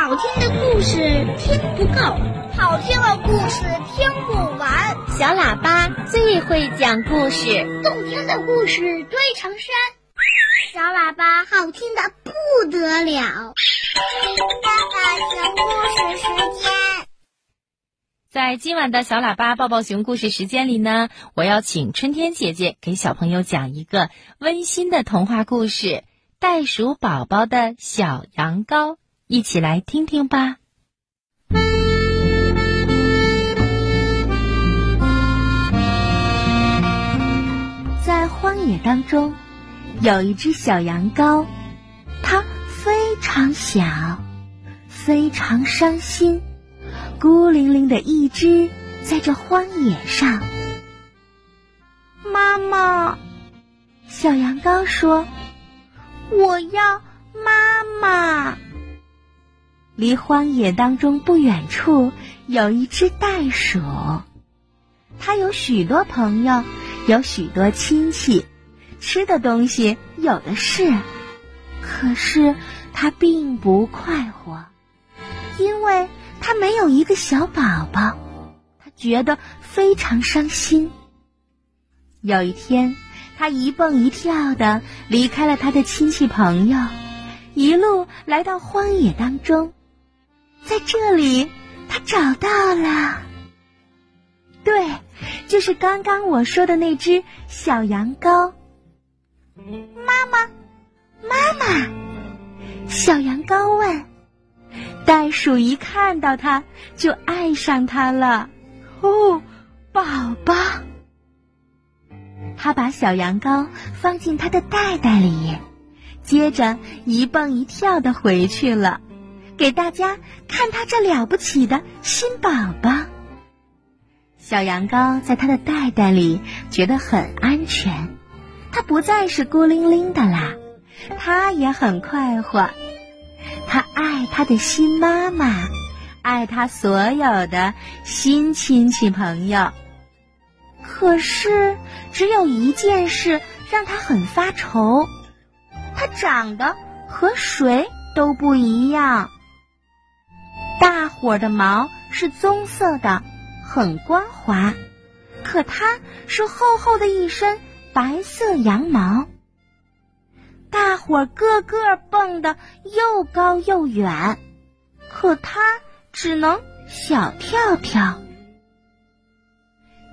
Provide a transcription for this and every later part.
好听的故事听不够，好听的故事听不完。小喇叭最会讲故事，动听的故事堆成山。小喇叭好听的不得了。爸爸熊故事时间，在今晚的小喇叭抱抱熊故事时间里呢，我要请春天姐姐给小朋友讲一个温馨的童话故事《袋鼠宝宝的小羊羔》。一起来听听吧。在荒野当中，有一只小羊羔，它非常小，非常伤心，孤零零的一只在这荒野上。妈妈，小羊羔说：“我要妈妈。”离荒野当中不远处有一只袋鼠，它有许多朋友，有许多亲戚，吃的东西有的是。可是它并不快活，因为它没有一个小宝宝，它觉得非常伤心。有一天，它一蹦一跳的离开了他的亲戚朋友，一路来到荒野当中。在这里，他找到了。对，就是刚刚我说的那只小羊羔。妈妈，妈妈，小羊羔问。袋鼠一看到它，就爱上它了。哦，宝宝。他把小羊羔放进他的袋袋里，接着一蹦一跳的回去了。给大家看他这了不起的新宝宝。小羊羔在他的袋袋里觉得很安全，它不再是孤零零的啦，它也很快活。它爱它的新妈妈，爱它所有的新亲戚朋友。可是只有一件事让它很发愁，它长得和谁都不一样。大伙儿的毛是棕色的，很光滑，可它是厚厚的一身白色羊毛。大伙儿个个蹦得又高又远，可它只能小跳跳。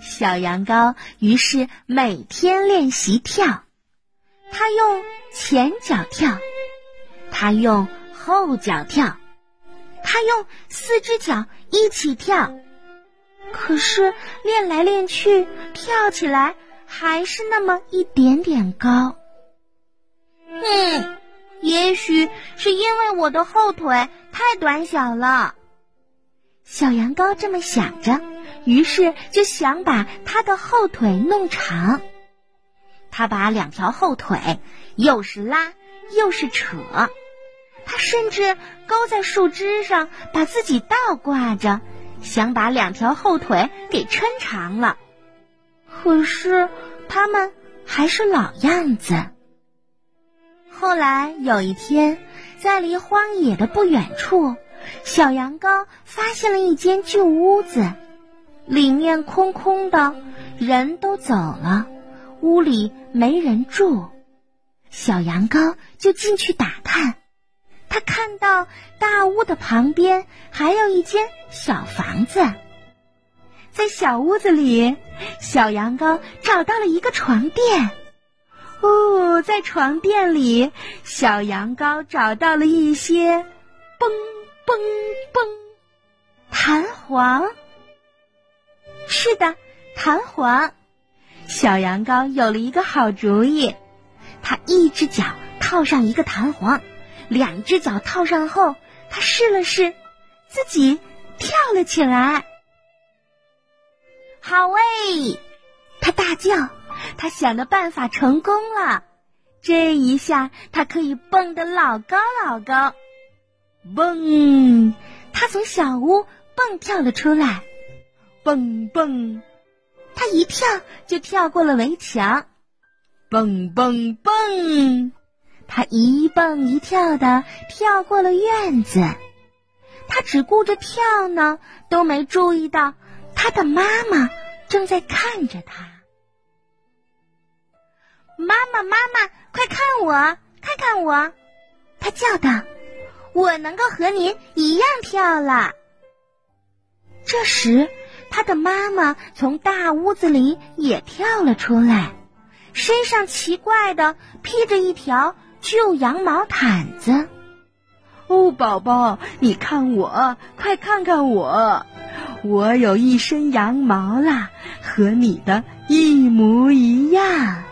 小羊羔于是每天练习跳，它用前脚跳，它用后脚跳。他用四只脚一起跳，可是练来练去，跳起来还是那么一点点高。嗯，也许是因为我的后腿太短小了。小羊羔这么想着，于是就想把他的后腿弄长。他把两条后腿又是拉又是扯。他甚至勾在树枝上，把自己倒挂着，想把两条后腿给抻长了。可是他们还是老样子。后来有一天，在离荒野的不远处，小羊羔发现了一间旧屋子，里面空空的，人都走了，屋里没人住。小羊羔就进去打探。他看到大屋的旁边还有一间小房子，在小屋子里，小羊羔找到了一个床垫。哦，在床垫里，小羊羔找到了一些嘣嘣嘣弹簧。是的，弹簧。小羊羔有了一个好主意，他一只脚套上一个弹簧。两只脚套上后，他试了试，自己跳了起来。好喂！他大叫，他想的办法成功了。这一下，他可以蹦得老高老高。蹦！他从小屋蹦跳了出来。蹦蹦！他一跳就跳过了围墙。蹦蹦蹦！他一蹦一跳的跳过了院子，他只顾着跳呢，都没注意到他的妈妈正在看着他。妈妈，妈妈，快看我，看看我！他叫道：“我能够和您一样跳了。”这时，他的妈妈从大屋子里也跳了出来，身上奇怪的披着一条旧羊毛毯子。哦，宝宝，你看我，快看看我，我有一身羊毛啦，和你的一模一样。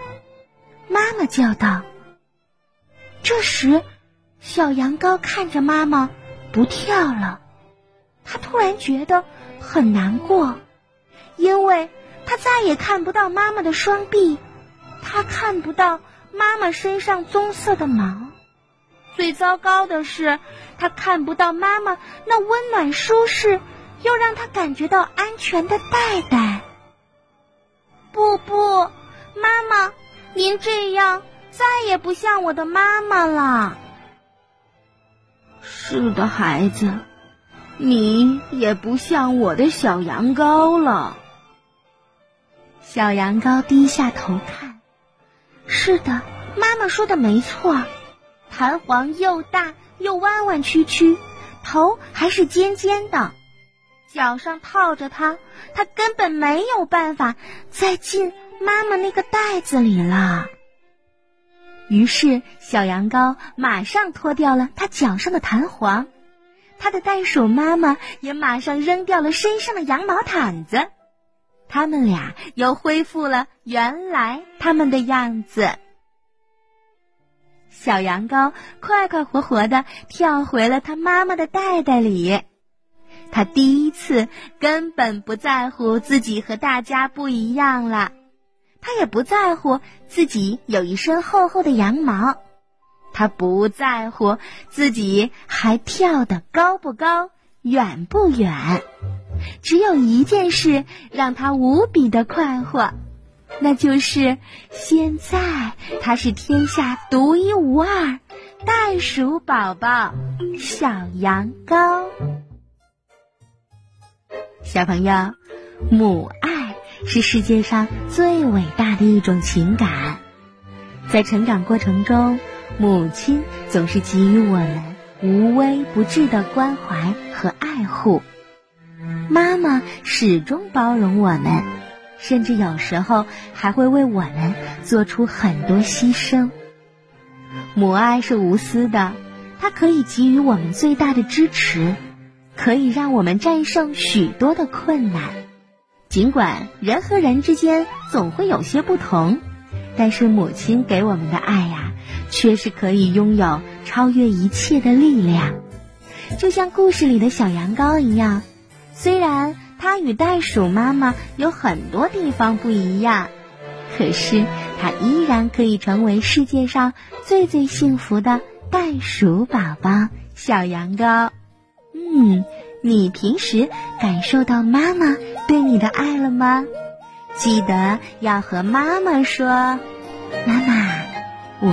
妈妈叫道。这时，小羊羔看着妈妈不跳了，他突然觉得很难过，因为他再也看不到妈妈的双臂，他看不到妈妈身上棕色的毛。最糟糕的是，他看不到妈妈那温暖、舒适又让他感觉到安全的袋袋。不不，妈妈，您这样再也不像我的妈妈了。是的，孩子，你也不像我的小羊羔了。小羊羔低下头看，是的，妈妈说的没错。弹簧又大又弯弯曲曲，头还是尖尖的，脚上套着它，它根本没有办法再进妈妈那个袋子里了。于是，小羊羔马上脱掉了它脚上的弹簧，它的袋鼠妈妈也马上扔掉了身上的羊毛毯子，他们俩又恢复了原来他们的样子。小羊羔快快活活的跳回了他妈妈的袋袋里。他第一次根本不在乎自己和大家不一样了，他也不在乎自己有一身厚厚的羊毛，他不在乎自己还跳得高不高、远不远。只有一件事让他无比的快活。那就是现在，他是天下独一无二袋鼠宝宝小羊羔。小朋友，母爱是世界上最伟大的一种情感，在成长过程中，母亲总是给予我们无微不至的关怀和爱护，妈妈始终包容我们。甚至有时候还会为我们做出很多牺牲。母爱是无私的，它可以给予我们最大的支持，可以让我们战胜许多的困难。尽管人和人之间总会有些不同，但是母亲给我们的爱呀，却是可以拥有超越一切的力量。就像故事里的小羊羔一样，虽然。它与袋鼠妈妈有很多地方不一样，可是它依然可以成为世界上最最幸福的袋鼠宝宝小羊羔。嗯，你平时感受到妈妈对你的爱了吗？记得要和妈妈说：“妈妈，我